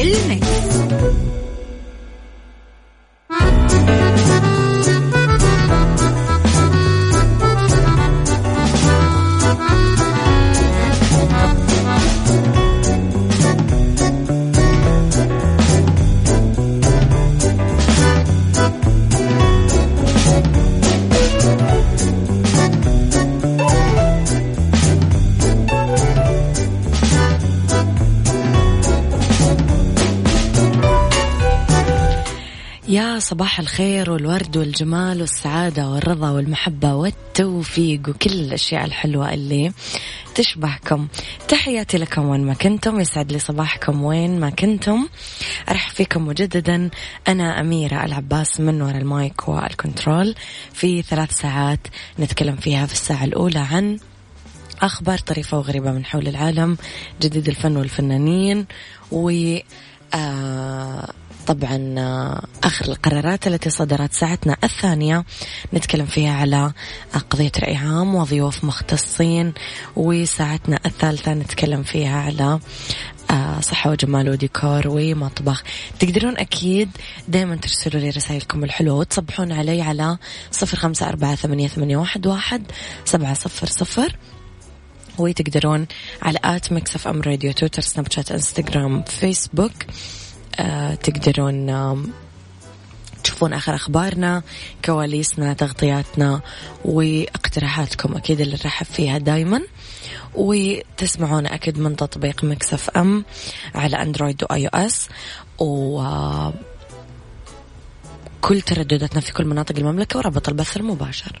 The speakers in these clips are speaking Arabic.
في المكس. صباح الخير والورد والجمال والسعادة والرضا والمحبة والتوفيق وكل الأشياء الحلوة اللي تشبهكم. تحياتي لكم وين ما كنتم يسعد لي صباحكم وين ما كنتم. أرحب فيكم مجددا. أنا أميرة العباس من وراء ال mic وال control. في ثلاث ساعات نتكلم فيها في الساعة الأولى عن أخبار طريفة وغريبة من حول العالم جديد الفن والفنانين و آه طبعا آه، آخر القرارات التي صدرت ساعتنا الثانية نتكلم فيها على قضية رأي عام وضيوف مختصين وساعتنا الثالثة نتكلم فيها على آه، صحة وجمال وديكور ومطبخ. تقدرون أكيد دايما ترسلوا لي رسائلكم الحلوة وتصبحون علي على صفر خمسة أربعة ثمانية, ثمانية واحد, واحد سبعة صفر صفر. وتقدرون على at Mix FM Radio تويتر سناب شات إنستغرام فيسبوك. آه تقدرون آه تشوفون آخر أخبارنا كواليسنا تغطياتنا واقتراحاتكم أكيد اللي نرحب فيها دايما. وتسمعون أكيد من تطبيق Mix FM على Android و iOS. و كل تردداتنا في كل مناطق المملكة ورابط البث المباشر.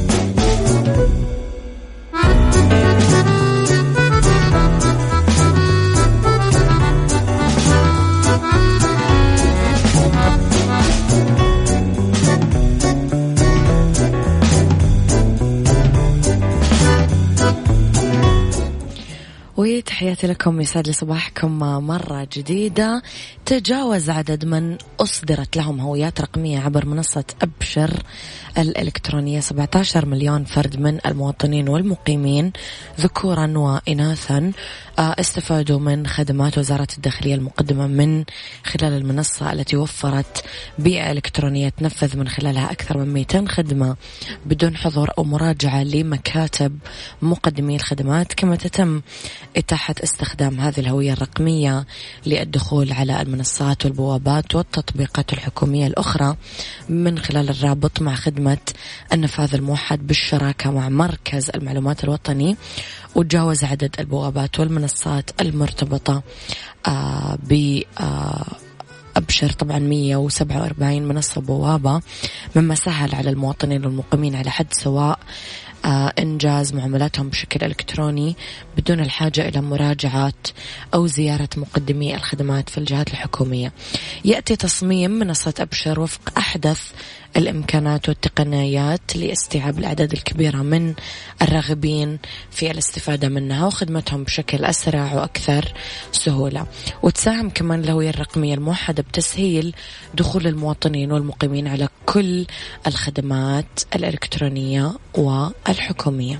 وتحياتي لكم يسعد لي صباحكم مرة جديدة. تجاوز عدد من أصدرت لهم هويات رقمية عبر منصة أبشر الإلكترونية. 17 مليون فرد من المواطنين والمقيمين ذكورا وإناثا آه، استفادوا من خدمات وزارة الداخلية المقدمة من خلال المنصة التي وفرت بيئة إلكترونية تنفذ من خلالها أكثر من 200 خدمة بدون حضور أو مراجعة لمكاتب مقدمي الخدمات. كما تتم إتاحة استخدام هذه الهوية الرقمية للدخول على المنصات والبوابات والتطبيقات الحكومية الأخرى من خلال الرابط مع خدمة النفاذ الموحد بالشراكة مع مركز المعلومات الوطني وتجاوز عدد البوابات والمنصات المرتبطة آه ب آه أبشر طبعا 147 منصة بوابة مما سهل على المواطنين والمقيمين على حد سواء إنجاز معاملاتهم بشكل إلكتروني بدون الحاجة إلى مراجعة أو زيارة مقدمي الخدمات في الجهات الحكومية. يأتي تصميم منصة أبشر وفق أحدث الإمكانات والتقنيات لاستيعاب الأعداد الكبيرة من الراغبين في الاستفادة منها وخدمتهم بشكل أسرع وأكثر سهولة. وتساهم كمان الهوية الرقمية الموحدة بتسهيل دخول المواطنين والمقيمين على كل الخدمات الإلكترونية والحكومية.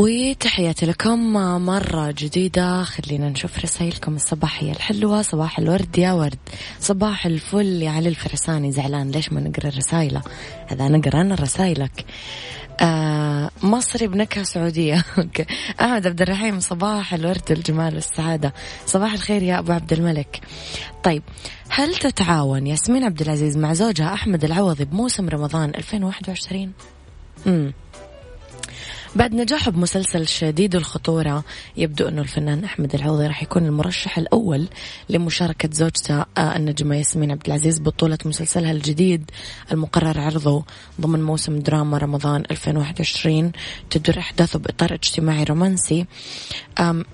وتحياتي لكم مرة جديدة. خلينا نشوف رسائلكم. الصباحية الحلوة صباح الورد يا ورد. صباح الفل يا علي الفرساني. زعلان ليش ما نقرأ رسائله هذا أنا رسائلك. آه مصري بنكهة سعودية. أحمد عبد الرحيم صباح الورد والجمال والسعادة صباح الخير يا أبو عبد الملك. طيب هل تتعاون ياسمين عبد العزيز مع زوجها أحمد العوضي بموسم رمضان 2021 امم بعد نجاحه بمسلسل شديد الخطورة يبدو أنه الفنان أحمد العوضي راح يكون المرشح الأول لمشاركة زوجته آه، النجمة ياسمين عبد العزيز بطولة مسلسلها الجديد المقرر عرضه ضمن موسم دراما رمضان 2021 تدور أحداثه بإطار اجتماعي رومانسي.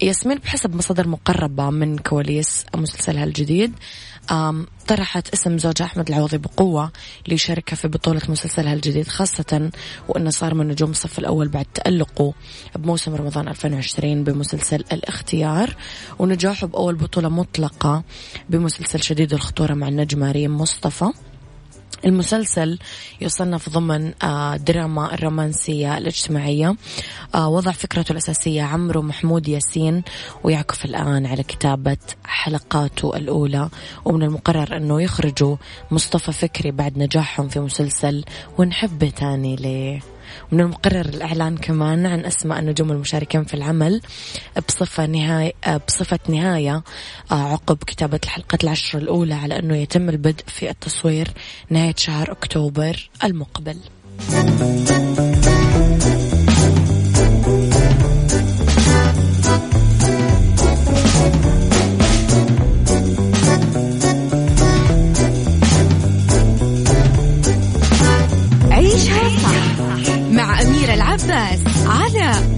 ياسمين بحسب مصادر مقربة من كواليس مسلسلها الجديد. طرحت اسم زوجها أحمد العوضي بقوة ليشاركها في بطولة مسلسلها الجديد خاصة وأنه صار من نجوم الصف الأول بعد تألقه بموسم رمضان 2020 بمسلسل الإختيار. ونجاحه بأول بطولة مطلقة بمسلسل شديد الخطورة مع النجمة ريم مصطفى. المسلسل يصنف ضمن آه، دراما الرومانسية الاجتماعية. آه، وضع فكرته الأساسية عمرو محمود ياسين ويعكف الآن على كتابة حلقاته الأولى. ومن المقرر أنه يخرجوا مصطفى فكري بعد نجاحهم في مسلسل ونحبه تاني ليه. ومن المقرر الإعلان كمان عن أسماء النجوم المشاركين في العمل بصفة نهاية بصفة نهاية آه، عقب كتابة الحلقة العشر الأولى على أنه يتم البدء في التصوير نهاية شهر أكتوبر المقبل.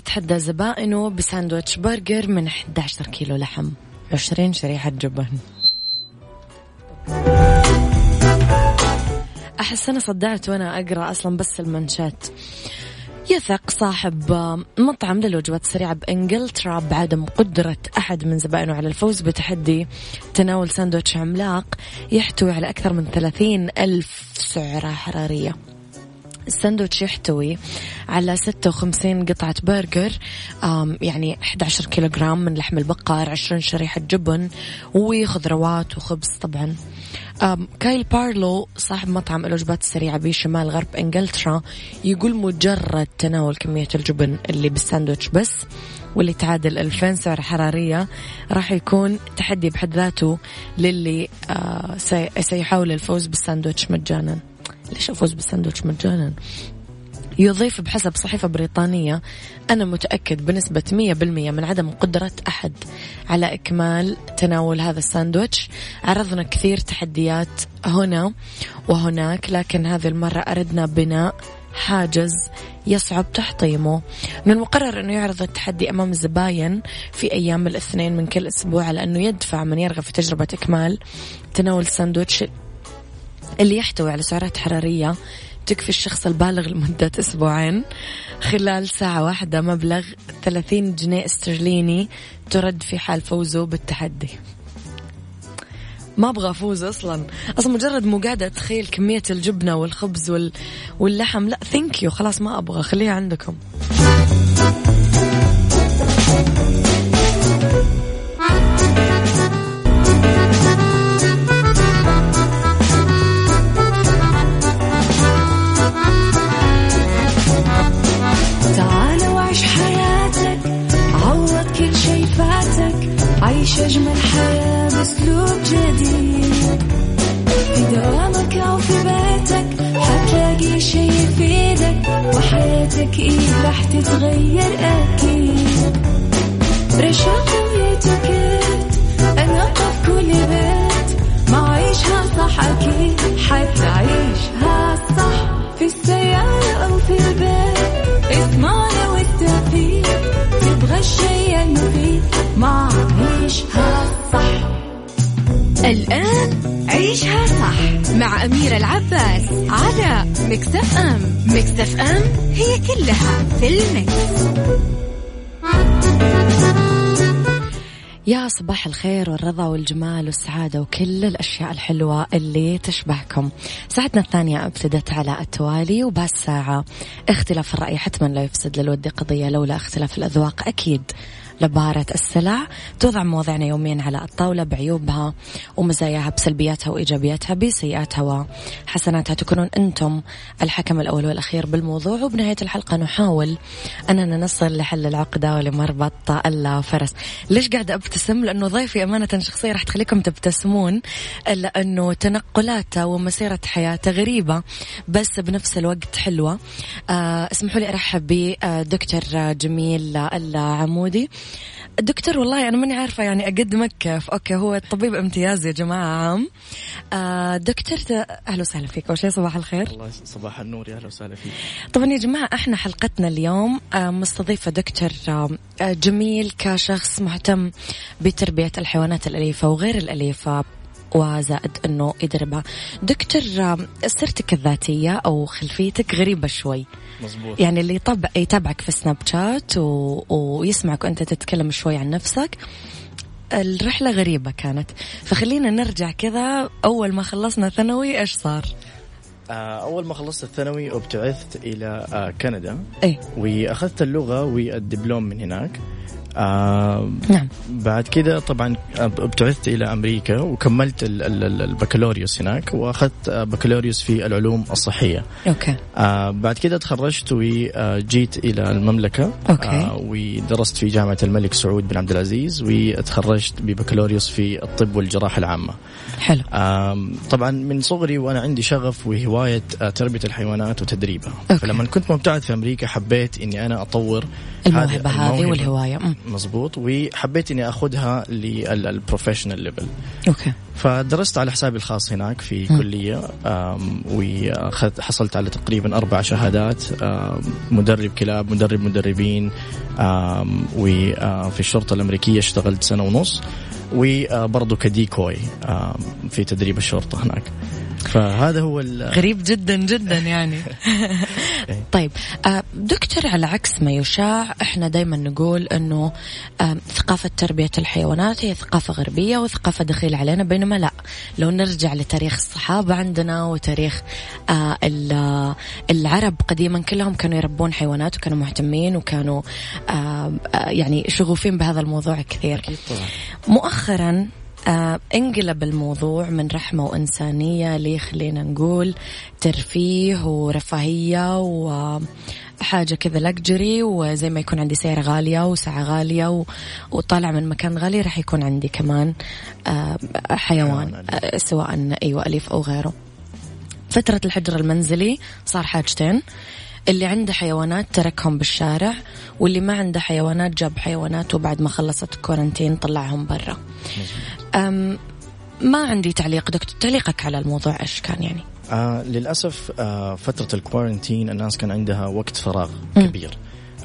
يتحدى زبائنه بساندويتش برجر من 11 كيلو لحم. 20 شريحة جبن. أحس أنا صدعت وأنا أقرأ أصلا بس المانشيت. يثق صاحب مطعم للوجبات السريعة بإنجلترا بعدم قدرة أحد من زبائنه على الفوز بتحدي تناول ساندويتش عملاق يحتوي على أكثر من 30 ألف سعرة حرارية. الساندوتش يحتوي على 56 قطعة برجر يعني 11 كيلوغرام من لحم البقر 20 شريحة جبن وخضروات وخبز طبعا. كايل بارلو صاحب مطعم الوجبات السريعة بشمال غرب إنجلترا يقول مجرد تناول كمية الجبن اللي بالساندوتش بس واللي تعادل 2000 سعر حرارية راح يكون تحدي بحد ذاته للي آه، سيحاول الفوز بالساندوتش مجانا. ليش أفوز بالساندويتش مجانا؟ يضيف بحسب صحيفة بريطانية أنا متأكد بنسبة 100% من عدم قدرة أحد على إكمال تناول هذا الساندويتش. عرضنا كثير تحديات هنا وهناك لكن هذه المرة أردنا بناء حاجز يصعب تحطيمه. من المقرر أنه يعرض التحدي أمام الزباين في أيام الاثنين من كل أسبوع على أنه يدفع من يرغب في تجربة إكمال تناول الساندويتش اللي يحتوي على سعرات حرارية تكفي الشخص البالغ لمدة أسبوعين خلال ساعة واحدة مبلغ 30 جنيه استرليني ترد في حال فوزه بالتحدي. ما أبغى أفوز أصلا. أصلا مجرد مو قاعدة اتخيل كمية الجبنة والخبز وال... واللحم. لا thank you خلاص ما أبغى. خليها عندكم. حياتك إيه راح تتغير أكيد رشاق ويتكت أنا قف كل بيت ما عيشها صح أكيد حتعيشها صح. في السيارة أو في البيت اسمعنا والتوفيق تبغى الشيء المفيد ما عيشها صح. الآن عيشها صح مع أميرة العباس على مكتف أم. مكتف أم هي كلها في المكس. يا صباح الخير والرضا والجمال والسعادة وكل الأشياء الحلوة اللي تشبهكم. ساعتنا الثانية ابتدت على التوالي وباس ساعة. اختلاف الرأي حتما لا يفسد للود قضية لولا اختلاف الأذواق أكيد. لبارة السلع. توضع مواضيعنا يوميا على الطاولة بعيوبها ومزاياها بسلبياتها وإيجابياتها بسيئاتها وحسناتها. تكونون أنتم الحكم الأول والأخير بالموضوع. وبنهاية الحلقة نحاول أننا نصل لحل العقدة ولمربط الفرس ليش قاعدة أبتسم؟ لأنه ضيفي أمانة شخصية راح تخليكم تبتسمون. لأنه تنقلاته ومسيرة حياته غريبة بس بنفس الوقت حلوة. آه اسمحوا لي أرحب بدكتور جميل العمودي. دكتور والله أنا ماني عارفة يعني أقدمك كيف أوكي هو طبيب امتياز يا جماعة عام. آه دكتور أهلا وسهلا فيك. أول شيء صباح الخير. الله صباح النور يا أهلا وسهلا فيك. طبعا يا جماعة إحنا حلقتنا اليوم آه مستضيفة دكتور آه جميل كشخص مهتم بتربية الحيوانات الأليفة وغير الأليفة وزائد إنه يدربها. دكتور سيرتك الذاتية أو خلفيتك غريبة شوي. مزبوط يعني اللي يطبع يتابعك في سناب شات و... ويسمعك وأنت تتكلم شوي عن نفسك. الرحلة غريبة كانت. فخلينا نرجع كذا. أول ما خلصنا ثانوي إيش صار؟ آه، أول ما خلصت الثانوي ابتعثت إلى آه، كندا. إيه. وأخذت اللغة والدبلوم من هناك. آه نعم. بعد كده طبعا ابتعثت إلى أمريكا وكملت ال- ال- ال- البكالوريوس هناك وأخذت آه، بكالوريوس في العلوم الصحية. okay. آه بعد كده تخرجت وجيت إلى المملكة. okay. آه ودرست في جامعة الملك سعود بن عبد العزيز وتخرجت ببكالوريوس في الطب والجراحة العامة. حلو. طبعا من صغري وأنا عندي شغف وهواية آه، تربية الحيوانات وتدريبها. okay. فلما كنت مبتعث في أمريكا حبيت إني أنا أطور الموهبة هذه. والهواية. مزبوط وحبيت إني أخذها لل professional level okay فدرست على حسابي الخاص هناك في م. كلية آم، وأخذت حصلت على تقريبا أربع شهادات مدرب كلاب مدرب مدربين وفي الشرطة الأمريكية اشتغلت سنة ونص وبرضه كديكوي في تدريب الشرطة هناك. فهذا هو غريب جدا جدا يعني. طيب آه، دكتور على عكس ما يشاع إحنا دائما نقول إنه ثقافة تربية الحيوانات هي ثقافة غربية وثقافة دخيلة علينا بينما لا. لو نرجع لتاريخ الصحابة عندنا وتاريخ آه، ال- العرب قديما كلهم كانوا يربون حيوانات وكانوا مهتمين وكانوا آه، آه، يعني شغوفين بهذا الموضوع كثير. مؤخرا آه انقلب الموضوع من رحمة وإنسانية لي خلينا نقول ترفيه ورفاهية وحاجة كذا لكجري وزي ما يكون عندي سيارة غالية وساعة غالية و... وطالع من مكان غالي راح يكون عندي كمان آه حيوان آه سواء أيوة أليف أو غيره. فترة الحجر المنزلي صار حاجتين. اللي عنده حيوانات تركهم بالشارع واللي ما عنده حيوانات جاب حيوانات وبعد ما خلصت الكورنتين طلعهم برا. ما عندي تعليق. دكتور تعليقك على الموضوع إيش كان يعني؟ آه للأسف آه فترة الكوارنتين الناس كان عندها وقت فراغ. كبير.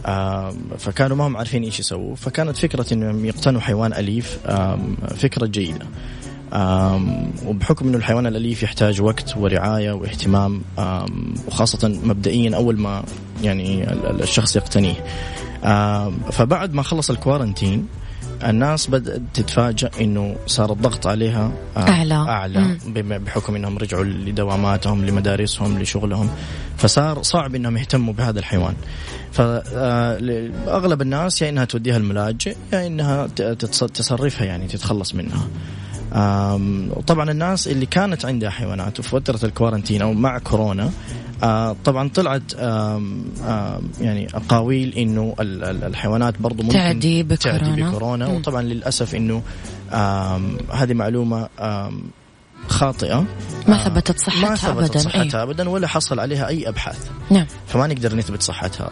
آه فكانوا ما هم عارفين إيش يسووا. فكانت فكرة إنهم يقتنوا حيوان أليف آم، فكرة جيدة. وبحكم إنه الحيوان الأليف يحتاج وقت ورعاية واهتمام وخاصة مبدئيا أول ما يعني ال- ال- الشخص يقتنيه. فبعد ما خلص الكوارنتين الناس بدأت تتفاجأ إنه صار الضغط عليها آه، أعلى. أعلى مم. بحكم إنهم رجعوا لدواماتهم لمدارسهم لشغلهم فصار صعب إنهم يهتموا بهذا الحيوان فاغلب الناس يا إنها توديها الملاجئ يا إنها ت- تتص- تصرفها يعني تتخلص منها آم، وطبعا الناس اللي كانت عندها حيوانات وفي فترة الكوارنتين أو مع كورونا آه، طبعا طلعت يعني أقاويل إنه ال- ال- الحيوانات برضو ممكن تعدي بكورونا. تعدي بكورونا. وطبعا للأسف إنه هذه معلومة خاطئة. ما آه، ثبتت صحتها ما ثبتت أبداً، صحتها ابدا ولا حصل عليها أي أبحاث. نعم. فما نقدر نثبت صحتها.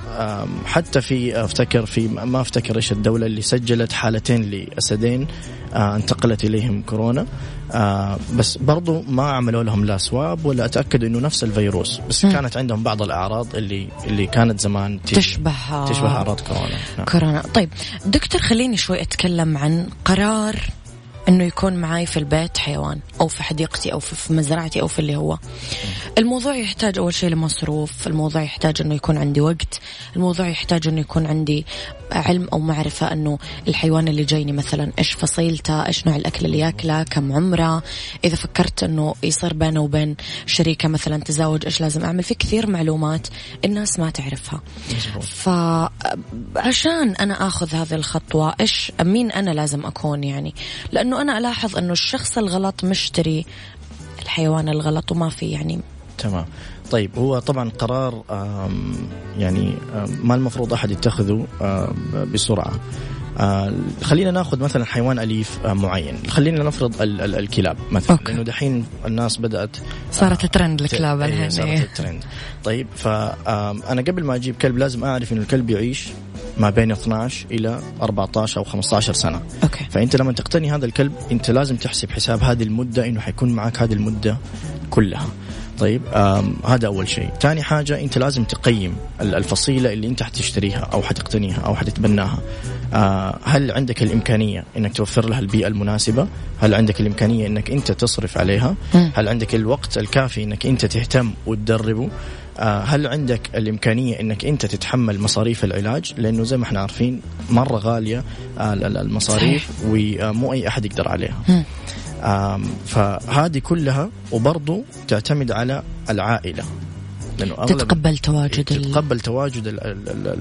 حتى في أفتكر في ما أفتكر إيش الدولة اللي سجلت حالتين لأسدين. انتقلت إليهم كورونا. آه، بس برضو ما عملوا لهم لا سواب ولا اتاكدوا إنه نفس الفيروس. بس مم. كانت عندهم بعض الأعراض اللي اللي كانت زمان تشبه تشبه أعراض كورونا. نعم. كورونا. طيب دكتور خليني شوي أتكلم عن قرار إنه يكون معي في البيت حيوان أو في حديقتي أو في مزرعتي أو في اللي هو. الموضوع يحتاج أول شيء لمصروف الموضوع يحتاج إنه يكون عندي وقت الموضوع يحتاج إنه يكون عندي علم أو معرفة إنه الحيوان اللي جايني مثلا إيش فصيلته إيش نوع الأكل اللي ياكله كم عمره. إذا فكرت إنه يصير بينه وبين شريكة مثلا تزاوج إيش لازم أعمل؟ في كثير معلومات الناس ما تعرفها. فعشان أنا آخذ هذه الخطوة إيش مين أنا لازم أكون يعني؟ لأنه أنا ألاحظ أنه الشخص الغلط مشتري الحيوان الغلط وما في يعني. تمام. طيب هو طبعا قرار يعني ما المفروض أحد يتخذه بسرعة. آه خلينا ناخذ مثلا حيوان أليف آه معين. خلينا نفرض ال ال الكلاب مثلا okay. لأنه دحين الناس بدأت صارت آه ترند الكلاب الحين صارت ترند طيب فانا قبل ما أجيب كلب لازم أعرف إنه الكلب يعيش ما بين 12 إلى 14 أو 15 سنة. okay. فأنت لما تقتني هذا الكلب أنت لازم تحسب حساب هذه المدة إنه حيكون معك هذه المدة كلها. طيب هذا أول شيء. ثاني حاجة أنت لازم تقيم الفصيلة اللي أنت حتشتريها أو حتقتنيها أو حتتبناها. آه هل عندك الإمكانية إنك توفر لها البيئة المناسبة؟ هل عندك الإمكانية إنك أنت تصرف عليها؟ هل عندك الوقت الكافي إنك أنت تهتم وتدربه؟ آه هل عندك الإمكانية إنك أنت تتحمل مصاريف العلاج؟ لأنه زي ما إحنا عارفين مرة غالية آه المصاريف ومو أي أحد يقدر عليها. فهذه كلها وبرضه تعتمد على العائلة لأنه أغلب تتقبل تواجد تتقبل تواجد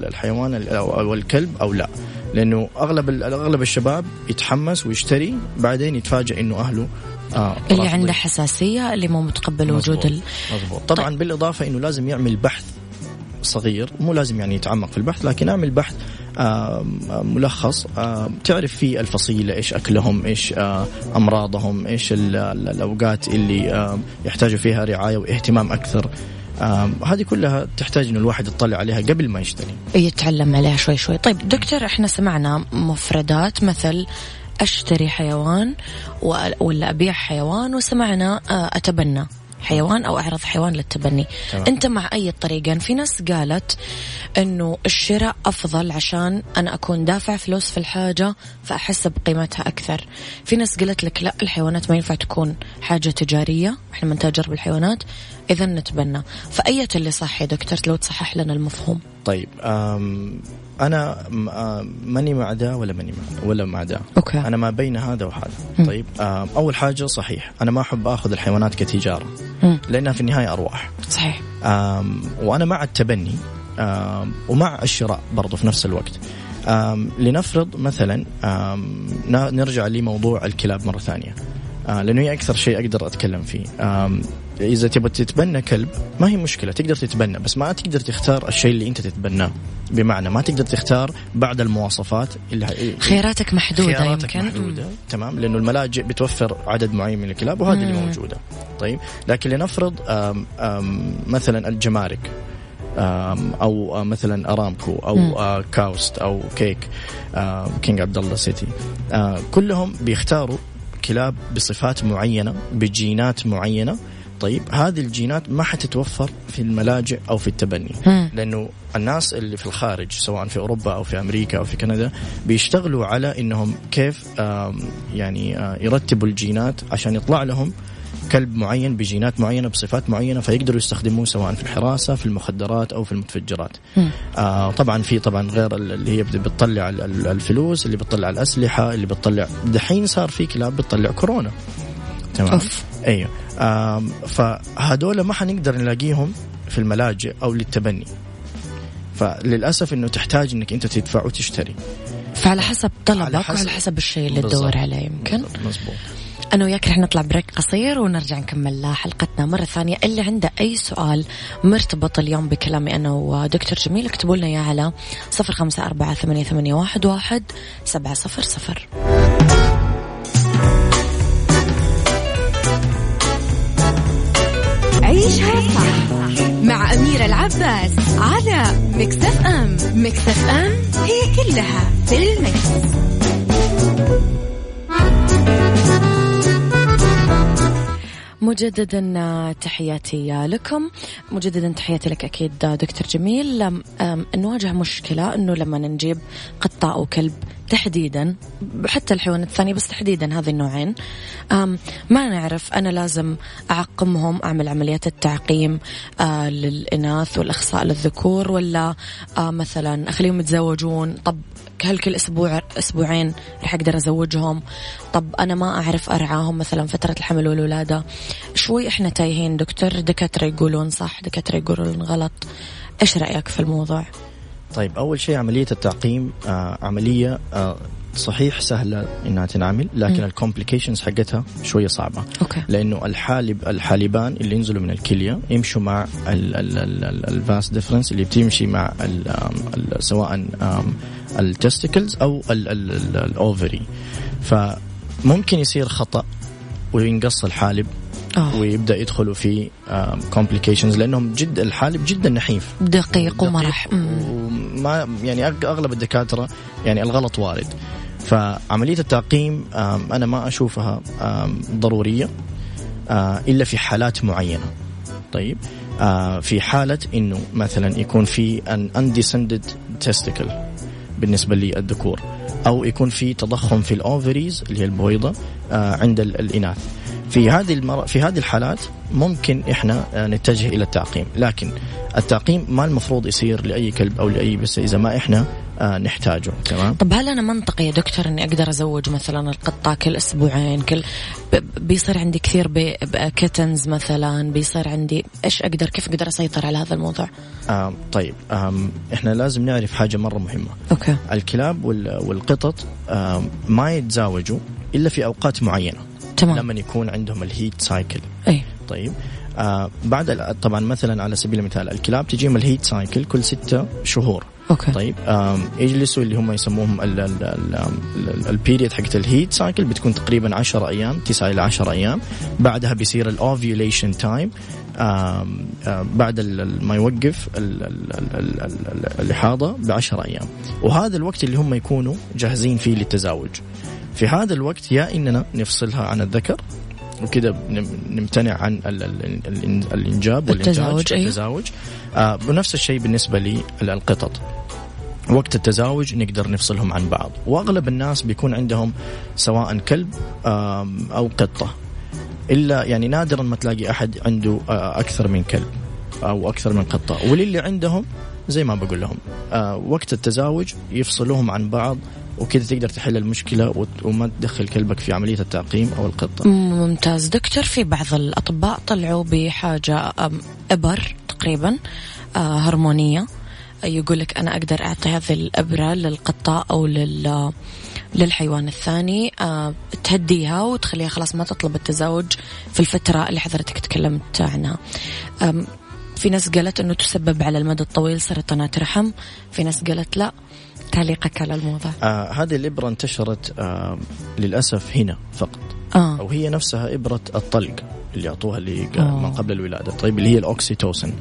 الحيوان أو الكلب أو لا لأنه أغلب أغلب الشباب يتحمس ويشتري بعدين يتفاجئ إنه أهله آه اللي عنده حساسية اللي مو متقبل وجود ال... مزبوط. طبعا طيب. بالإضافة إنه لازم يعمل بحث صغير مو لازم يعني يتعمق في البحث لكن أعمل بحث ملخص تعرف فيه الفصيلة إيش أكلهم إيش أمراضهم إيش الأوقات اللي يحتاجوا فيها رعاية واهتمام أكثر. هذه كلها تحتاج انه الواحد يطلع عليها قبل ما يشتري. يتعلم عليها شوي شوي. طيب دكتور إحنا سمعنا مفردات مثل أشتري حيوان ولا أبيع حيوان وسمعنا أتبنى. حيوان أو اعرض حيوان للتبني. تمام. أنت مع أي طريقة؟ في ناس قالت إنه الشراء أفضل عشان أنا أكون دافع فلوس في الحاجة فأحس بقيمتها أكثر. في ناس قالت لك لا الحيوانات ما ينفع تكون حاجة تجارية إحنا من تاجر بالحيوانات إذا نتبنى. فأية اللي صح يا دكتور؟ لو تصحح لنا المفهوم. طيب أنا ماني مع ده ولا ماني مع ولا مع ده أوكي. أنا ما بين هذا وهذا. طيب أول حاجة صحيح. أنا ما أحب آخذ الحيوانات كتجارة. م. لأنها في النهاية أرواح. صحيح. وأنا مع التبني ومع الشراء برضو في نفس الوقت. لنفرض مثلا نرجع لموضوع الكلاب مرة ثانية. آه لأنه هي أكثر شيء أقدر أتكلم فيه. إذا تبغى تتبنى كلب ما هي مشكلة تقدر تتبنى بس ما تقدر تختار الشيء اللي أنت تتبناه. بمعنى ما تقدر تختار بعد المواصفات اللي خياراتك محدودة خياراتك يمكن؟ محدودة. تمام؟ لأنه الملاجئ بتوفر عدد معين من الكلاب وهذه اللي موجودة. طيب؟ لكن لنفرض آم آم مثلا الجمارك أو مثلا أرامكو أو مم. كاوست أو كيك King عبد الله City. كلهم بيختاروا كلاب بصفات معينة بجينات معينة طيب هذه الجينات ما حتتوفر في الملاجئ أو في التبني. لأنه الناس اللي في الخارج سواء في أوروبا أو في أمريكا أو في كندا بيشتغلوا على إنهم كيف يعني يرتبوا الجينات عشان يطلع لهم كلب معين بجينات معينة بصفات معينة فيقدروا يستخدموه سواء في الحراسة في المخدرات أو في المتفجرات. آه طبعا في طبعا غير اللي هي بتطلع الفلوس اللي بتطلع الأسلحة اللي بتطلع دحين صار في كلاب بتطلع كورونا. تمام أيوه آه فهذول ما حنقدر نلاقيهم في الملاجئ أو للتبني. فللأسف إنه تحتاج إنك أنت تدفع وتشتري. فعلى حسب طلبك على حسب وعلى حسب الشيء اللي تدور عليه يمكن. مزبوط. أنا وياك رح نطلع بريك قصير ونرجع نكمل حلقتنا مرة ثانية. اللي عنده أي سؤال مرتبط اليوم بكلامي أنا ودكتور جميل اكتبوا لنا إياه على صفر خمسة أربعة ثمانية, واحد سبعة صفر صفر. عيشها صح مع أميرة العباس على مكتف أم. مكتف أم هي كلها في المكس. مجددا تحياتي لكم. مجددا تحياتي لك أكيد دكتور جميل. نواجه مشكلة أنه لما نجيب قطة أو كلب تحديدا حتى الحيوانات الثانية بس تحديدا هذه النوعين. ما نعرف أنا لازم أعقمهم أعمل عمليات التعقيم آه للإناث والإخصاء للذكور ولا آه مثلا أخليهم يتزوجون. طب هل كل أسبوع أسبوعين رح أقدر أزوجهم. طب أنا ما أعرف أرعاهم مثلا فترة الحمل والولادة. شوي إحنا تايهين. دكتور دكاترة يقولون صح دكاترة يقولون غلط. إيش رأيك في الموضوع؟ طيب أول شيء عملية التعقيم آه عملية آه صحيح سهلة إنها تنعمل لكن ال complications حقتها شوية صعبة. okay. لأنه الحالب الحالبان اللي ينزلوا من الكلية يمشوا مع ال vas deferens اللي بتمشي مع ال ال سواء ال testicles أو ال ovary. فممكن يصير خطأ وينقص الحالب أوه. ويبدأ يدخلوا في complications لأنهم جد الحالب جدا نحيف. دقيق ومرح. وما يعني أغلب الدكاترة يعني الغلط وارد. فعملية التعقيم أنا ما أشوفها ضرورية آه، إلا في حالات معينة. طيب آه، في حالة إنه مثلا يكون في ان undescended testicle. بالنسبة للذكور أو يكون في تضخم في الأوفريز اللي هي البويضة آه، عند ال- الإناث. في هذه المر... في هذه الحالات ممكن إحنا آه، نتجه إلى التعقيم. لكن التعقيم ما المفروض يصير لأي كلب أو لأي بس إذا ما إحنا نحتاجه تمام؟ طب هل أنا منطقي يا دكتور إني أقدر أزوج مثلا القطة كل أسبوعين كل بيصير عندي كثير kittens مثلا بيصير عندي إيش أقدر كيف أقدر أسيطر على هذا الموضوع؟ آه، طيب آم، إحنا لازم نعرف حاجة مرة مهمة. okay. الكلاب وال- والقطط آم، ما يتزاوجوا إلا في أوقات معينة. تمام. لما يكون عندهم ال heat cycle أي. طيب آه بعد طبعا مثلا على سبيل المثال الكلاب تجيهم ال heat cycle كل ستة شهور. okay طيب يجلسوا اللي هم يسموهم ال- ال- ال- ال- ال period حقت ال heat cycle بتكون تقريبا 10 أيام 9 إلى 10 أيام بعدها بيصير ال ovulation time بعد ما يوقف ال- ال- ال- ال- ال- الاحاضه ب 10 أيام وهذا الوقت اللي هم يكونوا جاهزين فيه للتزاوج في هذا الوقت يا اننا نفصلها عن الذكر وكذا نمتنع عن ال- ال- ال- الإنجاب والإنتاج التزاوج، أيوه. التزاوج. آه ونفس الشيء بالنسبة للقطط وقت التزاوج نقدر نفصلهم عن بعض. وأغلب الناس بيكون عندهم سواء كلب أو قطة. إلا يعني نادرا ما تلاقي أحد عنده آه، أكثر من كلب أو أكثر من قطة. وللي عندهم زي ما بقول لهم آه، وقت التزاوج يفصلوهم عن بعض وكذا تقدر تحل المشكلة وت- وما تدخل كلبك في عملية التعقيم أو القطة. ممتاز. دكتور في بعض الأطباء طلعوا بحاجة إبر تقريبا آه، هرمونية. يقول لك أنا أقدر أعطي هذه الإبرة للقطة أو لل للحيوان الثاني آه، تهديها وتخليها خلاص ما تطلب التزاوج في الفترة اللي حضرتك تكلمت عنها. في ناس قالت أنه تسبب على المدى الطويل سرطانات رحم في ناس قالت لا. تعليقك على الموضوع. آه هذه الإبرة انتشرت آه للأسف هنا فقط. آه. أو هي نفسها إبرة الطلق اللي يعطوها اللي آه. من قبل الولادة طيب اللي هي ال oxytocin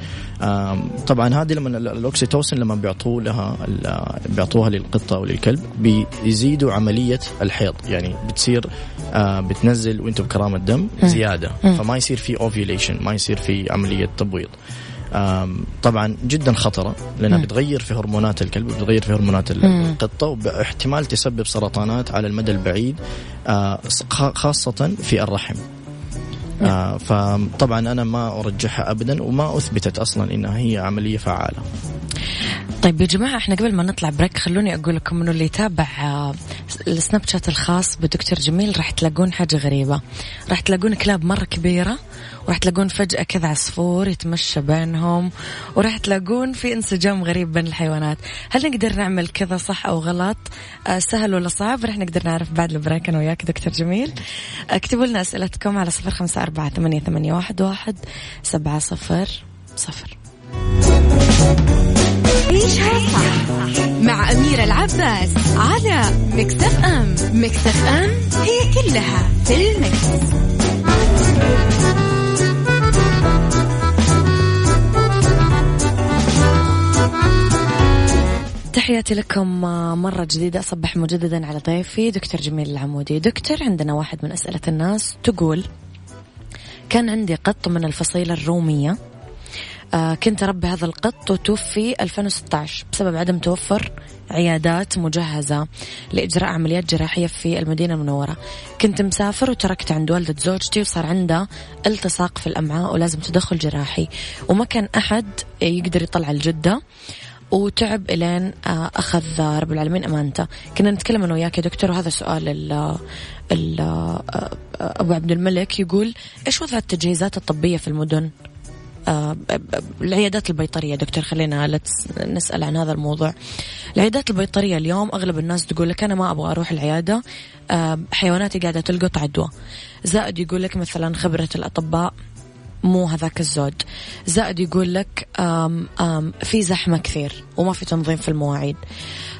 طبعا هذه لما ال- ال oxytocin لما بيعطوا لها بيعطوها للقطة أو للكلب بيزيدوا عملية الحيض. يعني بتصير آه بتنزل وأنتم بكرامة دم زيادة. فما يصير في ovulation ما يصير في عملية تبويض. طبعا جدا خطرة لأنها بتغير في هرمونات الكلب بتغير في هرمونات ال- القطة وباحتمال تسبب سرطانات على المدى البعيد آه، خاصة في الرحم. آه فطبعا أنا ما أرجحها ابدا وما أثبتت أصلا إنها هي عملية فعالة. طيب يا جماعة إحنا قبل ما نطلع بريك خلوني أقول لكم إنه اللي يتابع آه، السناب شات الخاص بدكتور جميل راح تلاقون حاجة غريبة. راح تلاقون كلاب مرة كبيرة وراح تلاقون فجأة كذا عصفور يتمشى بينهم وراح تلاقون في انسجام غريب بين الحيوانات. هل نقدر نعمل كذا صح أو غلط؟ آه، سهل ولا صعب؟ راح نقدر نعرف بعد ال break أنا وياك دكتور جميل. اكتبوا لنا أسئلتكم على صفر خمسة أربعة ثمانية, ثمانية واحد, واحد سبعة صفر. صفر عيشها صح مع أميرة العباس على Mix FM. Mix FM هي كلها في ال Mix. تحياتي لكم مرة جديدة أصبح مجددا على ضيفي دكتور جميل العمودي. دكتور عندنا واحد من أسئلة الناس تقول كان عندي قط من الفصيلة الرومية آه كنت أربي هذا القط وتوفي 2016 بسبب عدم توفر عيادات مجهزة لإجراء عمليات جراحية في المدينة المنورة. كنت مسافر وتركت عند والدة زوجتي وصار عنده التصاق في الأمعاء ولازم تدخل جراحي. وما كان أحد يقدر يطلع الجدة. وتعب إلين آه، أخذ رب العالمين أمانته. كنا نتكلم أنا وياك يا دكتور وهذا سؤال ال ال آه، أبو عبد الملك يقول إيش وضع التجهيزات الطبية في المدن؟ آه، العيادات البيطرية دكتور خلينا نسأل عن هذا الموضوع. العيادات البيطرية اليوم أغلب الناس تقول لك أنا ما أبغى أروح العيادة حيواناتي قاعدة تلقط عدوى. زائد يقول لك مثلا خبرة الأطباء مو هذاك الزود. زائد يقول لك آم آم في زحمة كثير وما في تنظيم في المواعيد.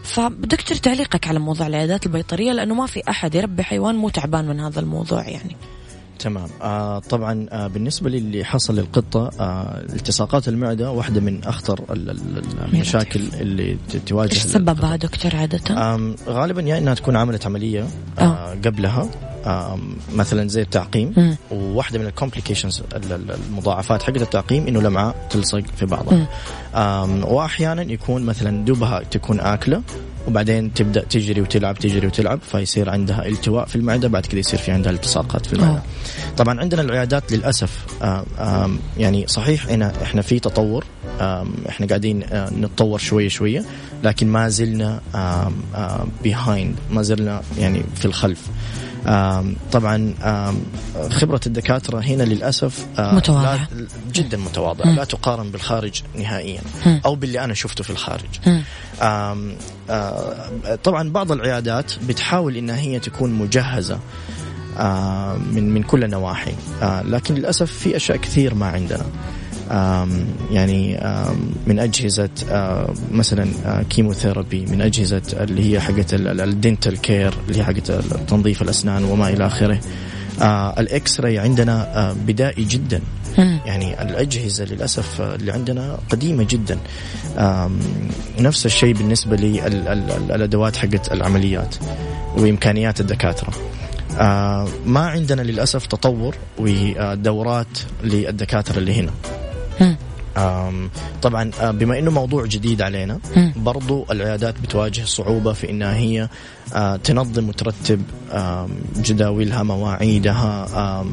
فدكتور تعليقك على موضوع العيادات البيطرية لأنه ما في أحد يربي حيوان مو تعبان من هذا الموضوع يعني. تمام. آه طبعا آه بالنسبة للي حصل للقطه آه التصاقات المعدة واحدة من أخطر المشاكل اللي تواجه إيش سببها دكتور عادة؟ آه غالبا يا إنها تكون عملت عملية آه, آه. قبلها. مثلا زي التعقيم وواحدة من الكومبليكيشنز المضاعفات حقت التعقيم إنه الامعاء تلصق في بعضها واحيانا يكون مثلا دوبها تكون آكلة وبعدين تبدأ تجري وتلعب تجري وتلعب فيصير عندها التواء في المعدة بعد كذا يصير في عندها التصاقات في المعدة. طبعا عندنا العيادات للأسف يعني صحيح هنا إحنا في تطور إحنا قاعدين نتطور شوية شوية لكن ما زلنا بيهايند ما زلنا يعني في الخلف. طبعا خبرة الدكاترة هنا للأسف متواضعة. جدا متواضعة. لا تقارن بالخارج نهائيا أو باللي أنا شفته في الخارج. طبعا بعض العيادات بتحاول إنها هي تكون مجهزة من من كل النواحي لكن للأسف في أشياء كثير ما عندنا. يعني من أجهزة مثلا chemotherapy من أجهزة اللي هي حقت ال dental care اللي هي حقت تنظيف الأسنان وما إلى آخره. ال X-ray عندنا بدائي جدا. يعني الأجهزة للأسف اللي عندنا قديمة جدا. نفس الشيء بالنسبة للأدوات حقت العمليات وإمكانيات الدكاترة. ما عندنا للأسف تطور ودورات للدكاترة اللي هنا. طبعا بما إنه موضوع جديد علينا برضو العيادات بتواجه صعوبة في إنها هي تنظم وترتب جداولها مواعيدها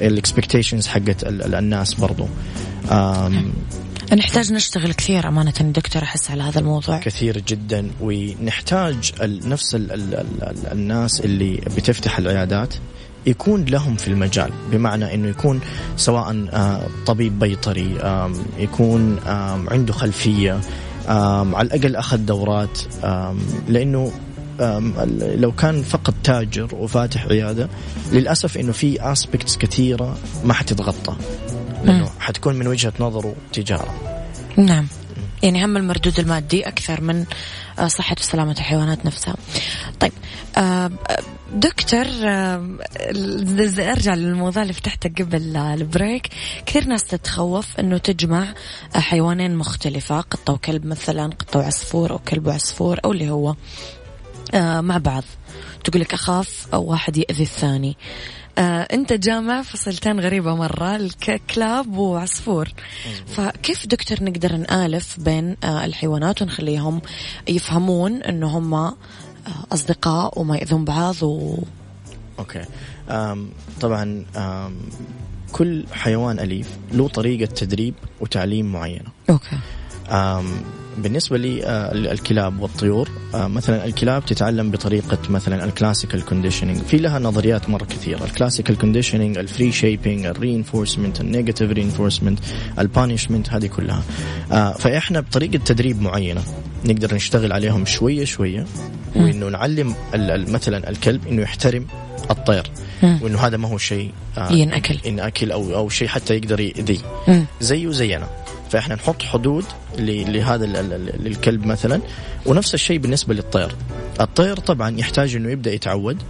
الاكسبكتيشنز حقت الناس برضو. نحتاج نشتغل كثير أمانة دكتور أحس على هذا الموضوع. كثير جدا ونحتاج نفس ال ال ال الناس اللي بتفتح العيادات يكون لهم في المجال بمعنى إنه يكون سواء طبيب بيطري يكون عنده خلفية على الأقل أخذ دورات لأنه لو كان فقط تاجر وفاتح عيادة للأسف إنه في اسبكتس كثيرة ما حتتغطى لأنه حتكون من وجهة نظره تجارة. نعم. يعني هم المردود المادي أكثر من صحة وسلامة الحيوانات نفسها. طيب دكتور أرجع للموضوع اللي فتحته قبل البريك. كثير ناس تتخوف إنه تجمع حيوانين مختلفة قطة وكلب مثلا قطة وعصفور أو كلب وعصفور أو اللي هو مع بعض. تقول لك أخاف أو واحد يأذي الثاني. آه انت جامع فصلتين غريبة مرة الكلاب وعصفور. فكيف دكتور نقدر نآلف بين آه الحيوانات ونخليهم يفهمون انه هم آه أصدقاء وما يأذون بعض و... Okay. أم طبعا أم كل حيوان أليف له طريقة تدريب وتعليم معينة. Okay. أم بالنسبة للكلاب والطيور مثلا الكلاب تتعلم بطريقة مثلا ال classical conditioning في لها نظريات مرة كثيرة. الكلاسيكال كونديشننج الفري شيبينج الرينفورسمنت النيجاتيف رينفورسمنت البانشمنت هذه كلها. فإحنا بطريقة تدريب معينة نقدر نشتغل عليهم شوية شوية وإنه نعلم مثلا الكلب إنه يحترم الطير وإنه هذا ما هو شيء ينأكل. ينأكل أو أو شيء حتى يقدر يأذيه. زيه زينا فاحنا نحط حدود لهذا للكلب مثلا. ونفس الشيء بالنسبة للطير. الطير طبعا يحتاج إنه يبدأ يتعود.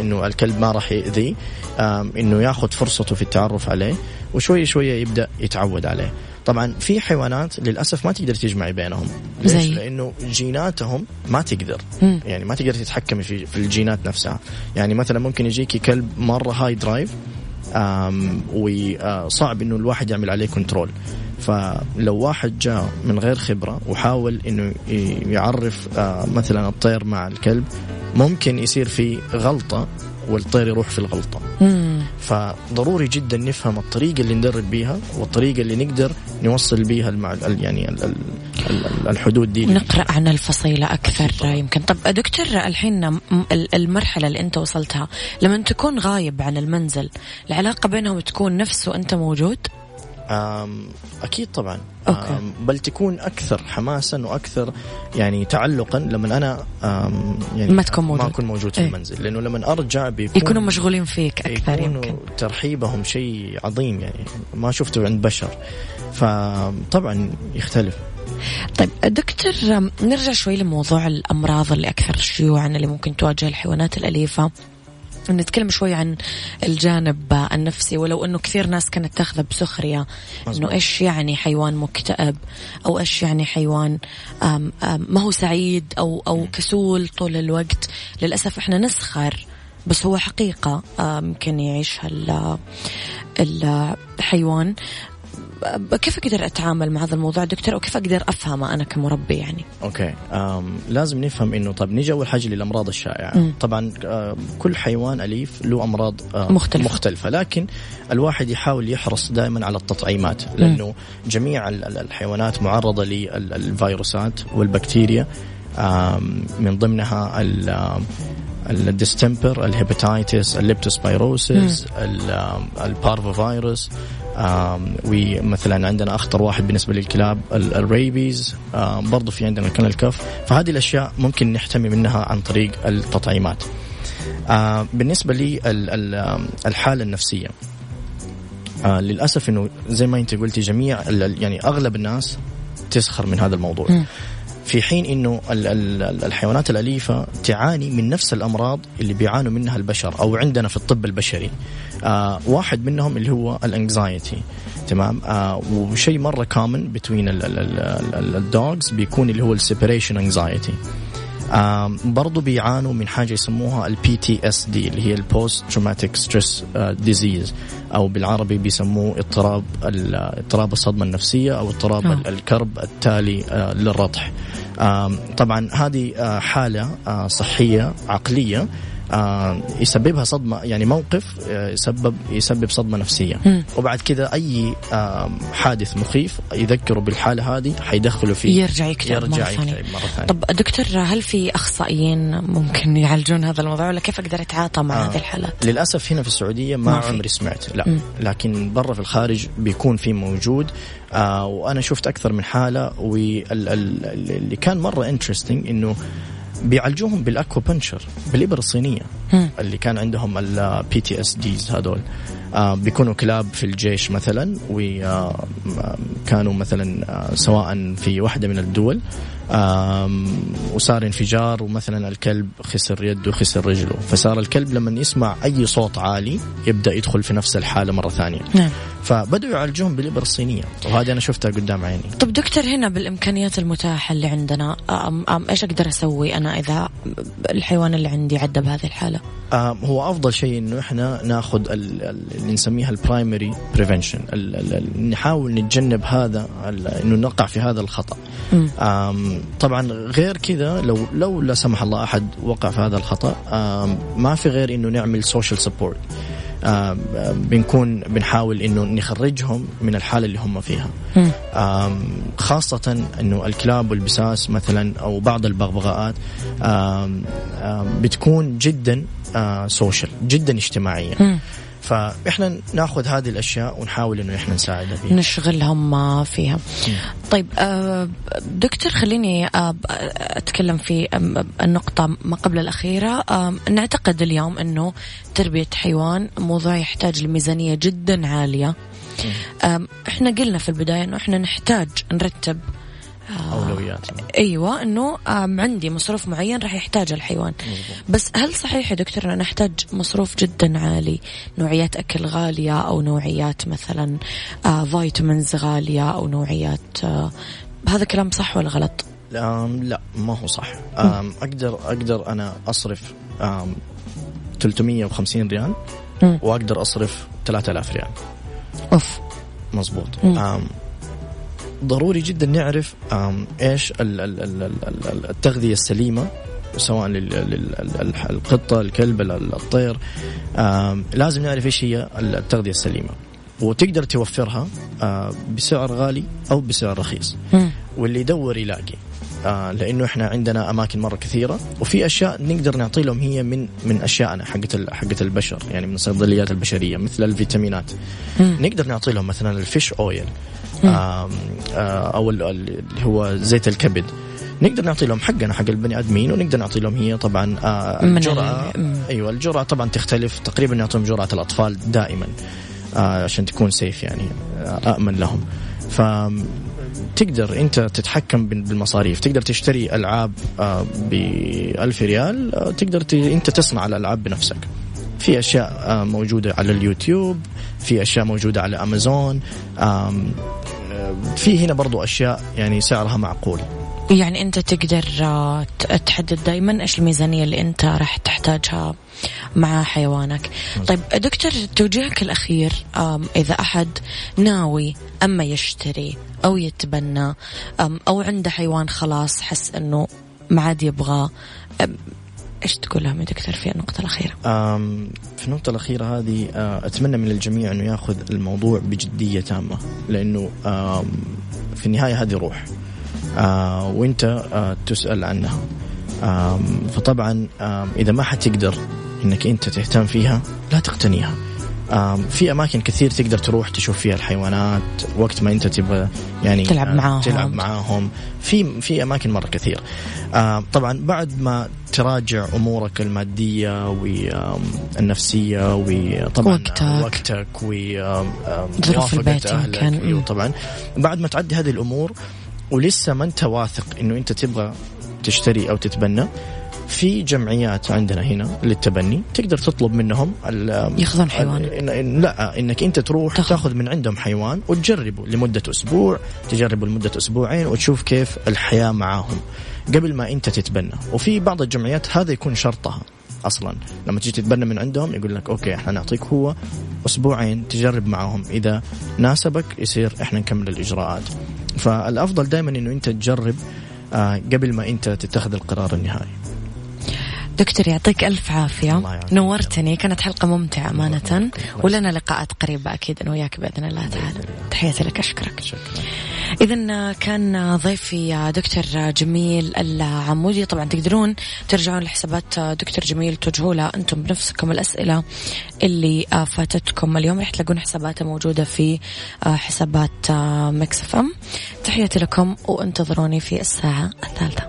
إنه الكلب ما راح ياذيه إنه ياخذ فرصته في التعرف عليه. وشويه شوية يبدأ يتعود عليه. طبعا في حيوانات للأسف ما تقدر تجمعي بينهم. ليش؟ زي؟ لأنه جيناتهم ما تقدر. مم. يعني ما تقدر تتحكمي في في الجينات نفسها. يعني مثلا ممكن يجيكي كلب مرة high drive وصعب إنه الواحد يعمل عليه control فلو واحد جاء من غير خبرة وحاول إنه ي- يعرف آه، مثلا الطير مع الكلب ممكن يصير في غلطة والطير يروح في الغلطة. مم. فضروري جدا نفهم الطريقة اللي ندرب بيها والطريقة اللي نقدر نوصل بيها المع... ال- يعني ال... ال... ال- الحدود دي. نقرأ عن الفصيلة أكثر يمكن. طب دكتور الحين المرحلة اللي أنت وصلتها لما تكون غايب عن المنزل العلاقة بينهم تكون نفس وأنت موجود؟ أكيد طبعا. أوكي. بل تكون أكثر حماسا وأكثر يعني تعلقا لما أنا يعني ما تكون موجود. ما أكون موجود في إيه. المنزل. لأنه لما أرجع بيكون يكونوا مشغولين فيك أكثر يكونوا يمكن. ترحيبهم شيء عظيم يعني. ما شفته عند بشر. فطبعا يختلف. طيب دكتور نرجع شوي لموضوع الأمراض اللي أكثر شيوعا اللي ممكن تواجه الحيوانات الأليفة. نتكلم شوي عن الجانب النفسي ولو إنه كثير ناس كانت تاخذه بسخرية. إنه إيش يعني حيوان مكتئب؟ أو إيش يعني حيوان آم آم ما هو سعيد؟ أو أو كسول طول الوقت؟ للأسف إحنا نسخر بس هو حقيقة آم، يمكن يعيشها ال- الحيوان كيف أقدر أتعامل مع هذا الموضوع دكتور؟ وكيف أقدر أفهمه أنا كمربي يعني؟ أوكي. أم لازم نفهم إنه طب نيجي أول حاجة للأمراض الشائعة. مم. طبعا آم، كل حيوان أليف له أمراض آم، مختلفة. مختلفة. لكن الواحد يحاول يحرص دائما على التطعيمات لأنه جميع ال- ال- الحيوانات معرضة للفيروسات والبكتيريا. من ضمنها ال distemper ال hepatitis ال leptospirosis ال parvovirus ومثلا عندنا أخطر واحد بالنسبة للكلاب ال- ال rabies. برضو في عندنا ال kennel cough. فهذه الأشياء ممكن نحتمي منها عن طريق التطعيمات. آه، بالنسبة الحالة النفسية. آه للأسف إنه زي ما أنت قلتي جميع يعني أغلب الناس تسخر من هذا الموضوع. في حين إنه ال- ال- ال- الحيوانات الأليفة تعاني من نفس الأمراض اللي بيعانوا منها البشر أو عندنا في الطب البشري. آه واحد منهم اللي هو ال anxiety تمام؟ آه وشيء مرة common بين ال dogs بيكون اللي هو ال separation anxiety برضو بيعانوا من حاجة يسموها ال PTSD اللي هي ال post traumatic stress disease أو بالعربي بيسموه اضطراب اضطراب الصدمة النفسية أو اضطراب آه. ال- الكرب التالي آه، للرضح آم، طبعا هذه آه، حالة صحية عقلية يسببها صدمة يعني موقف آه، يسبب يسبب صدمة نفسية مم. وبعد كذا أي آم، حادث مخيف يذكروا بالحالة هذه حيدخلوا فيه يرجع يكتئب مرة يرجع ثانية. مرة ثانية طب دكتور هل في أخصائيين ممكن يعالجون هذا الموضوع ولا كيف أقدر أتعاطى مع آه. هذه الحالات؟ للأسف هنا في السعودية ما, ما. عمري سمعت لا مم. لكن برا في الخارج بيكون في موجود آه وأنا شفت أكثر من حالة واللي كان مرة interesting إنه بيعالجوهم بال acupuncture بالإبر الصينية. اللي كان عندهم ال PTSD هذول آه بيكونوا كلاب في الجيش مثلا وكانوا مثلا آه سواء في واحدة من الدول وصار انفجار ومثلا الكلب خسر يده خسر رجله. فصار الكلب لما يسمع أي صوت عالي يبدأ يدخل في نفس الحالة مرة ثانية. نعم. فبدأوا يعالجوهم بالإبر الصينية. وهذه أنا شفتها قدام عيني. طب دكتور هنا بالإمكانيات المتاحة اللي عندنا أم أم إيش أقدر أسوي أنا إذا الحيوان اللي عندي عدى بهذه الحالة؟ آه هو أفضل شيء إنه إحنا ناخذ ال- ال- اللي نسميها ال primary prevention نحاول نتجنب هذا إنه نقع في هذا الخطأ. طبعا غير كذا لو لو لا سمح الله أحد وقع في هذا الخطأ ما في غير إنه نعمل social support بنكون بنحاول إنه نخرجهم من الحالة اللي هم فيها. خاصة إنه الكلاب والبساس مثلا أو بعض البغبغاءات بتكون جدا social جدا اجتماعية مم. فاحنا ناخذ هذه الأشياء ونحاول إنه إحنا نساعدها فيها نشغلهم فيها. طيب آه، دكتور خليني آه، أتكلم في آم، النقطة ما قبل الأخيرة. آم، نعتقد اليوم أنه تربية حيوان موضوع يحتاج لميزانية جدا عالية. آم، إحنا قلنا في البداية أنه إحنا نحتاج نرتب اولويات أيوه إنه عندي مصروف معين راح يحتاج الحيوان. بس هل صحيح يا دكتور ان نحتاج مصروف جدا عالي؟ نوعيات أكل غالية أو نوعيات مثلا آه فيتامينز غالية أو نوعيات آه هذا كلام صح ولا غلط؟ لا ما هو صح. أقدر أقدر أنا أصرف أم 350 ريال. وأقدر أصرف 3000 ريال. أوف. مزبوط. آم ضروري جدا نعرف إيش ال- ال- ال- ال- ال- التغذية السليمة سواء للقطه الكلب ال- الطير. لازم نعرف إيش هي التغذية السليمة. وتقدر توفرها بسعر غالي أو بسعر رخيص. واللي يدور يلاقي. آه لأنه إحنا عندنا أماكن مرة كثيرة وفي أشياء نقدر نعطي لهم هي من من اشيائنا حقت حقت البشر يعني من الصيدليات البشرية مثل الفيتامينات. مم. نقدر نعطي لهم مثلا الفيش أويل آه أو ال- ال- اللي هو زيت الكبد. نقدر نعطي لهم حقنا حق البني آدمين ونقدر نعطي لهم هي طبعا آه الجرعة. أيوه الجرعة طبعا تختلف تقريبا نعطيهم جرعة الأطفال دائما آه عشان تكون سيف يعني آمن لهم. ف تقدر انت تتحكم بال- بالمصاريف تقدر تشتري ألعاب ب 1000 ريال آه، تقدر. انت تصنع الألعاب بنفسك في أشياء آه، موجودة على اليوتيوب في أشياء موجودة على أمازون آه، في هنا برضو أشياء يعني سعرها معقول يعني انت تقدر آه، تحدد دائما إيش الميزانية اللي انت راح تحتاجها مع حيوانك. طيب دكتور توجيهك الأخير آم، إذا أحد ناوي أما يشتري أو يتبنى أو عنده حيوان خلاص حس إنه ما عاد يبغاه إيش تقول لهم يا دكتور في النقطة الأخيرة؟ آم، في النقطة الأخيرة هذه أتمنى من الجميع أنه يأخذ الموضوع بجدية تامة لأنه في النهاية هذه روح وأنت تسأل عنها فطبعا إذا ما حتقدر أنك أنت تهتم فيها لا تقتنيها في أماكن كثير تقدر تروح تشوف فيها الحيوانات وقت ما أنت تبغى يعني تلعب آه، معاهم. تلعب معاهم في في أماكن مرة كثير طبعا بعد ما تراجع أمورك المادية والنفسيه وطبعا وقتك. وقتك وموافقه البيت أهلك مم. طبعا بعد ما تعدي هذه الأمور ولسه ما أنت واثق إنه أنت تبغى تشتري أو تتبنى في جمعيات عندنا هنا للتبني. تقدر تطلب منهم ياخذون حيوان. ال- إن إن لا إنك أنت تروح تاخذ. تاخذ من عندهم حيوان وتجربه لمدة أسبوع تجربه لمدة أسبوعين وتشوف كيف الحياة معاهم قبل ما أنت تتبنى. وفي بعض الجمعيات هذا يكون شرطها أصلا. لما تجي تتبنى من عندهم يقول لك أوكي إحنا نعطيك هو أسبوعين تجرب معاهم إذا ناسبك يصير إحنا نكمل الإجراءات. فالأفضل دائما إنه أنت تجرب آه، قبل ما أنت تتخذ القرار النهائي. دكتور يعطيك ألف عافية. نورتني. كانت حلقة ممتعة أمانة. ولنا لقاءات قريبة أكيد أنا وياك بإذن الله تعالى. تحياتي لك أشكرك. شكرا. إذا كان ضيفي دكتور جميل العمودي. طبعا تقدرون ترجعون لحسابات دكتور جميل توجهوا له أنتم بنفسكم الأسئلة اللي فاتتكم. اليوم راح تلاقون حساباته موجودة في حسابات Mix FM. تحياتي لكم وانتظروني في الساعة الثالثة.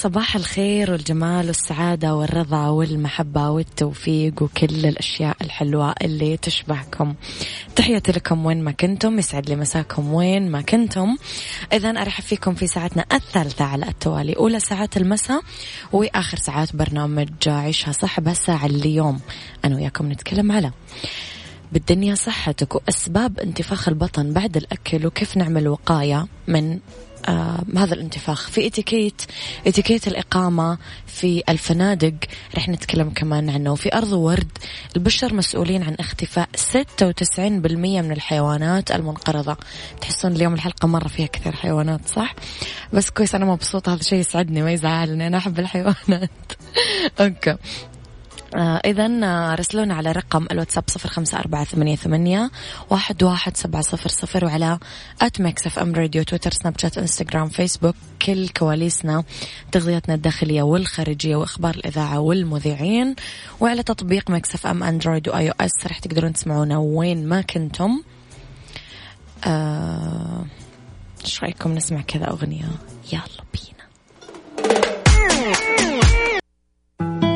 صباح الخير والجمال والسعادة والرضا والمحبة والتوفيق وكل الأشياء الحلوة اللي تشبهكم. تحياتي لكم وين ما كنتم يسعد لي مساكم وين ما كنتم. إذا أرحب فيكم في ساعتنا الثالثة على التوالي. أولى ساعات المساء وآخر ساعات برنامج عيشها صح بهالساعة اليوم. أنا وياكم نتكلم على بالدنيا صحتك وأسباب انتفاخ البطن بعد الأكل وكيف نعمل وقاية من آه هذا الانتفاخ. في اتيكيت اتيكيت الإقامة في الفنادق رح نتكلم كمان عنه. وفي أرض ورد البشر مسؤولين عن اختفاء 96% من الحيوانات المنقرضة. تحسون اليوم الحلقة مرة فيها كثير حيوانات صح؟ بس كويس أنا مبسوطة هذا شيء يسعدني ما يزعلني أنا أحب الحيوانات. أوكي. إذا آه، رسلونا على رقم الواتساب صفر خمسة أربعة ثمانية, ثمانية واحد, واحد سبعة صفر صفر وعلى at Mix FM Radio تويتر سناب شات إنستغرام فيسبوك كل كواليسنا تغذيتنا الداخلية والخارجية وإخبار الإذاعة والمذيعين. وعلى تطبيق Mix FM أندرويد و iOS رح تقدرون تسمعونا وين ما كنتم. آه، إيش آه رأيكم نسمع كذا أغنية؟ يلا بينا.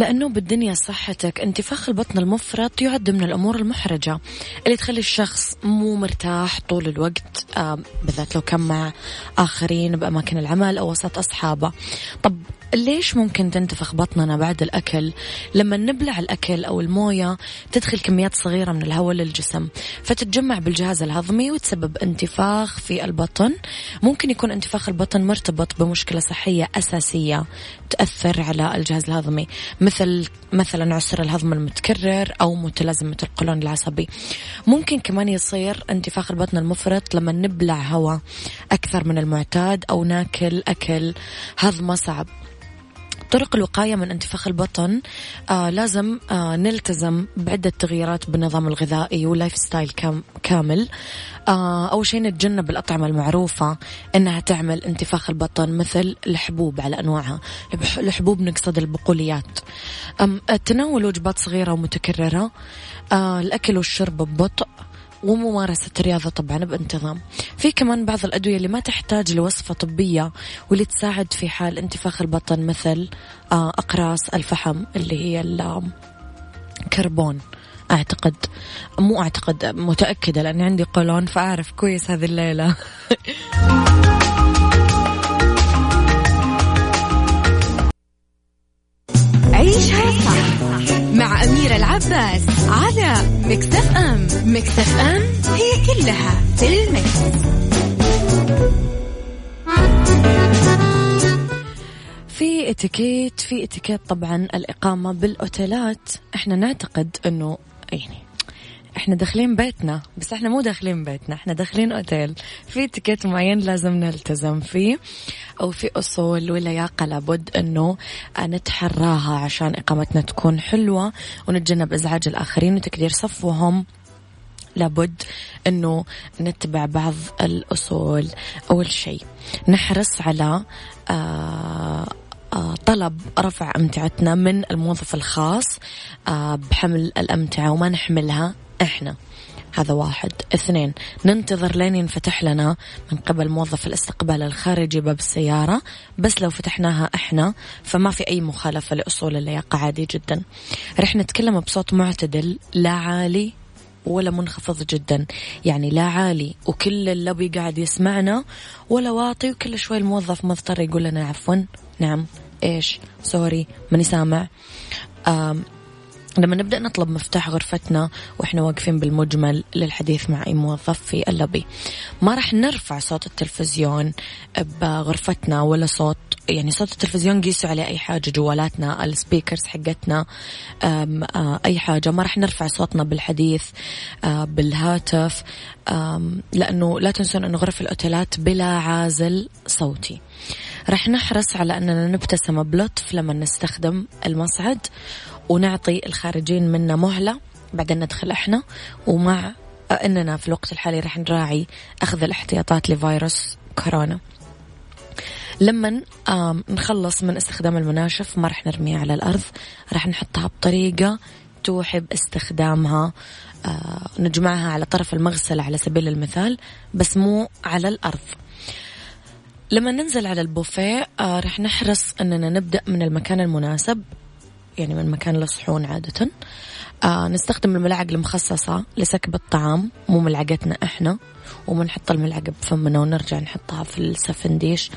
لأنه بالدنيا صحتك انتفاخ البطن المفرط يعد من الأمور المحرجة اللي تخلي الشخص مو مرتاح طول الوقت بالذات لو كان مع آخرين بأماكن العمل أو وسط أصحابه. طب ليش ممكن تنتفخ بطننا بعد الأكل؟ لما نبلع الأكل أو الموية تدخل كميات صغيرة من الهواء للجسم فتتجمع بالجهاز الهضمي وتسبب انتفاخ في البطن. ممكن يكون انتفاخ البطن مرتبط بمشكلة صحية أساسية تأثر على الجهاز الهضمي مثل مثلا عسر الهضم المتكرر أو متلازمة القولون العصبي. ممكن كمان يصير انتفاخ البطن المفرط لما نبلع هواء أكثر من المعتاد أو ناكل أكل هضمه صعب. طرق الوقاية من انتفاخ البطن آه لازم آه نلتزم بعدة تغييرات بالنظام الغذائي ولايف ستايل كام كامل. آه أول شيء نتجنب الأطعمة المعروفة إنها تعمل انتفاخ البطن مثل الحبوب على أنواعها. الحبوب نقصد البقوليات. تناول وجبات صغيرة ومتكررة. آه الأكل والشرب ببطء. وممارسة الرياضة طبعا بانتظام. في كمان بعض الأدوية اللي ما تحتاج لوصفة طبية واللي تساعد في حال انتفاخ البطن مثل آه، أقراص الفحم اللي هي الكربون أعتقد مو أعتقد متأكدة لأني عندي قولون فأعرف كويس هذه الليلة. عيشها صح. مع أميرة العباس على Mix FM Mix FM it's all in the mix. في اتيكيت في اتيكيت طبعا الإقامة بالأوتيلات إحنا نعتقد إنه يعني إحنا داخلين بيتنا بس إحنا مو داخلين بيتنا إحنا داخلين اوتيل. في تيكت معين لازم نلتزم فيه أو في أصول ولياقة لابد إنه نتحراها عشان إقامتنا تكون حلوة ونتجنب إزعاج الآخرين وتكدير صفوهم. لابد إنه نتبع بعض الأصول. أول شيء نحرص على آه آه، طلب رفع أمتعتنا من الموظف الخاص آه، بحمل الأمتعة وما نحملها. إحنا. هذا واحد. اثنين ننتظر لين ينفتح لنا من قبل موظف الاستقبال الخارجي باب السيارة. بس لو فتحناها إحنا فما في أي مخالفة لأصول اللياقة. عادي جدا. رح نتكلم بصوت معتدل لا عالي ولا منخفض جدا. يعني لا عالي وكل اللبي قاعد يسمعنا ولا واطي وكل شوي الموظف مضطر يقول لنا عفوا. نعم. إيش؟ سوري. ماني سامع لما نبدأ نطلب مفتاح غرفتنا وإحنا واقفين بالمجمل للحديث مع أي موظف في اللوبي ما راح نرفع صوت التلفزيون بغرفتنا ولا صوت يعني صوت التلفزيون قيسوا عليه أي حاجة جوالاتنا ال speakers حقتنا أي حاجة. ما راح نرفع صوتنا بالحديث بالهاتف لأنه لا تنسون أن غرف الأوتيلات بلا عازل صوتي. راح نحرص على أننا نبتسم بلطف لما نستخدم المصعد. ونعطي الخارجين منا مهلة. بعدين ندخل إحنا ومع اننا في الوقت الحالي راح نراعي اخذ الاحتياطات لفيروس كورونا. لما نخلص من استخدام المناشف ما راح نرميها على الأرض. راح نحطها بطريقة توحي باستخدامها آه، نجمعها على طرف المغسلة على سبيل المثال بس مو على الأرض. لما ننزل على البوفيه آه رح نحرص أننا نبدأ من المكان المناسب. يعني من مكان الصحون عادة. آه نستخدم الملاعق المخصصة لسكب الطعام مو ملعقتنا إحنا ومنحط الملعقة بفمنا ونرجع نحطها في السفنديش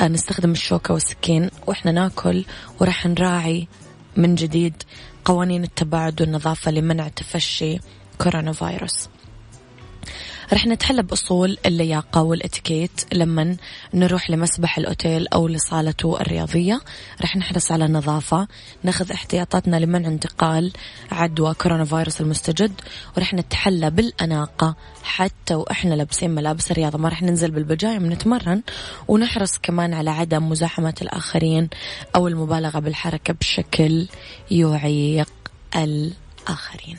آه نستخدم الشوكة والسكين وإحنا ناكل وراح نراعي من جديد قوانين التباعد والنظافة لمنع تفشي كورونا فيروس. رح نتحلى بأصول اللياقة والإتيكيت لما نروح لمسبح الأوتيل أو لصالته الرياضية. رح نحرص على النظافة ناخذ احتياطاتنا لمنع انتقال عدوى كورونا فيروس المستجد ورح نتحلى بالأناقة. حتى وإحنا لابسين ملابس الرياضة ما رح ننزل بالبجايم نتمرن ونحرص كمان على عدم مزاحمة الآخرين أو المبالغة بالحركة بشكل يعيق الآخرين.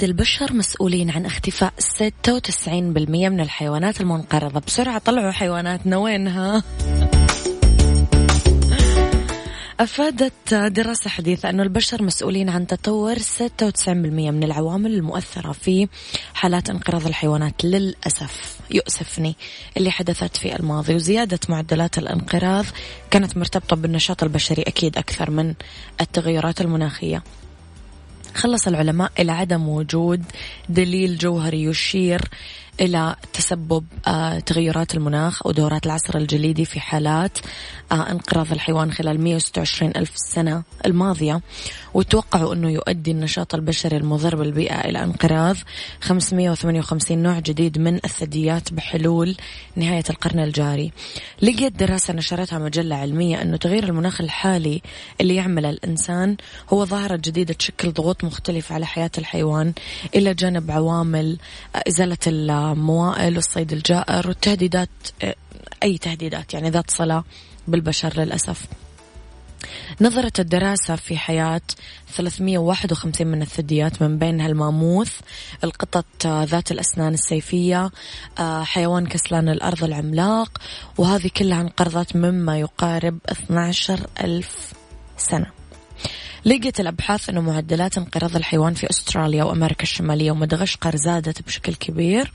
ورد البشر مسؤولين عن اختفاء 96% من الحيوانات المنقرضة. بسرعة طلعوا حيواناتنا. وينها؟ أفادت دراسة حديثة أن البشر مسؤولين عن تطور 96% من العوامل المؤثرة في حالات انقراض الحيوانات. للأسف يؤسفني اللي حدثت في الماضي وزيادة معدلات الانقراض كانت مرتبطة بالنشاط البشري أكيد أكثر من التغيرات المناخية. خلص العلماء إلى عدم وجود دليل جوهري يشير إلى تسبب آه، تغيرات المناخ أو دورات العصر الجليدي في حالات آه، انقراض الحيوان خلال 126 ألف سنة الماضية. وتوقعوا أنه يؤدي النشاط البشري المضر بالبيئة إلى انقراض. 558 نوع جديد من الثدييات بحلول نهاية القرن الجاري. لقيت دراسة نشرتها مجلة علمية أنه تغيير المناخ الحالي اللي يعمله الإنسان هو ظاهرة جديدة تشكل ضغوط مختلفة على حياة الحيوان إلى جانب عوامل آه، إزالة الموائل والصيد الجائر والتهديدات أي تهديدات يعني ذات صلة بالبشر للأسف. نظرت الدراسة في حياة 351 من الثدييات من بينها الماموث القطط ذات الأسنان السيفية حيوان كسلان الأرض العملاق وهذه كلها انقرضت مما يقارب 12 ألف سنة. لقيت الأبحاث أنه معدلات انقراض الحيوان في أستراليا وأمريكا الشمالية ومدغشقر زادت بشكل كبير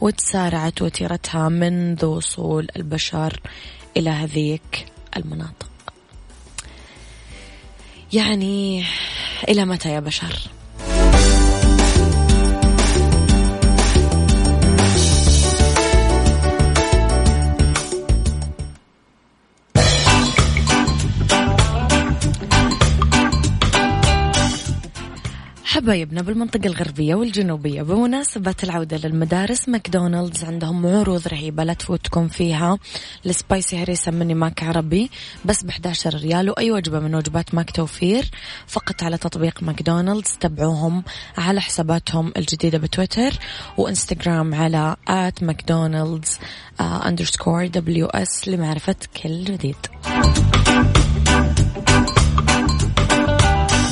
وتسارعت وتيرتها منذ وصول البشر إلى هذيك المناطق يعني إلى متى يا بشر؟ حبايبنا بالمنطقة الغربية والجنوبية. بمناسبة العودة للمدارس ماكدونالدز عندهم عروض رهيبة لا تفوتكم فيها. ال spicy هريسة مني ماك عربي بس ب 11 ريال وأي وجبة من وجبات ماك توفير. فقط على تطبيق ماكدونالدز تابعوهم على حساباتهم الجديدة بتويتر وإنستغرام على at McDonald's underscore W S لمعرفة كل جديد.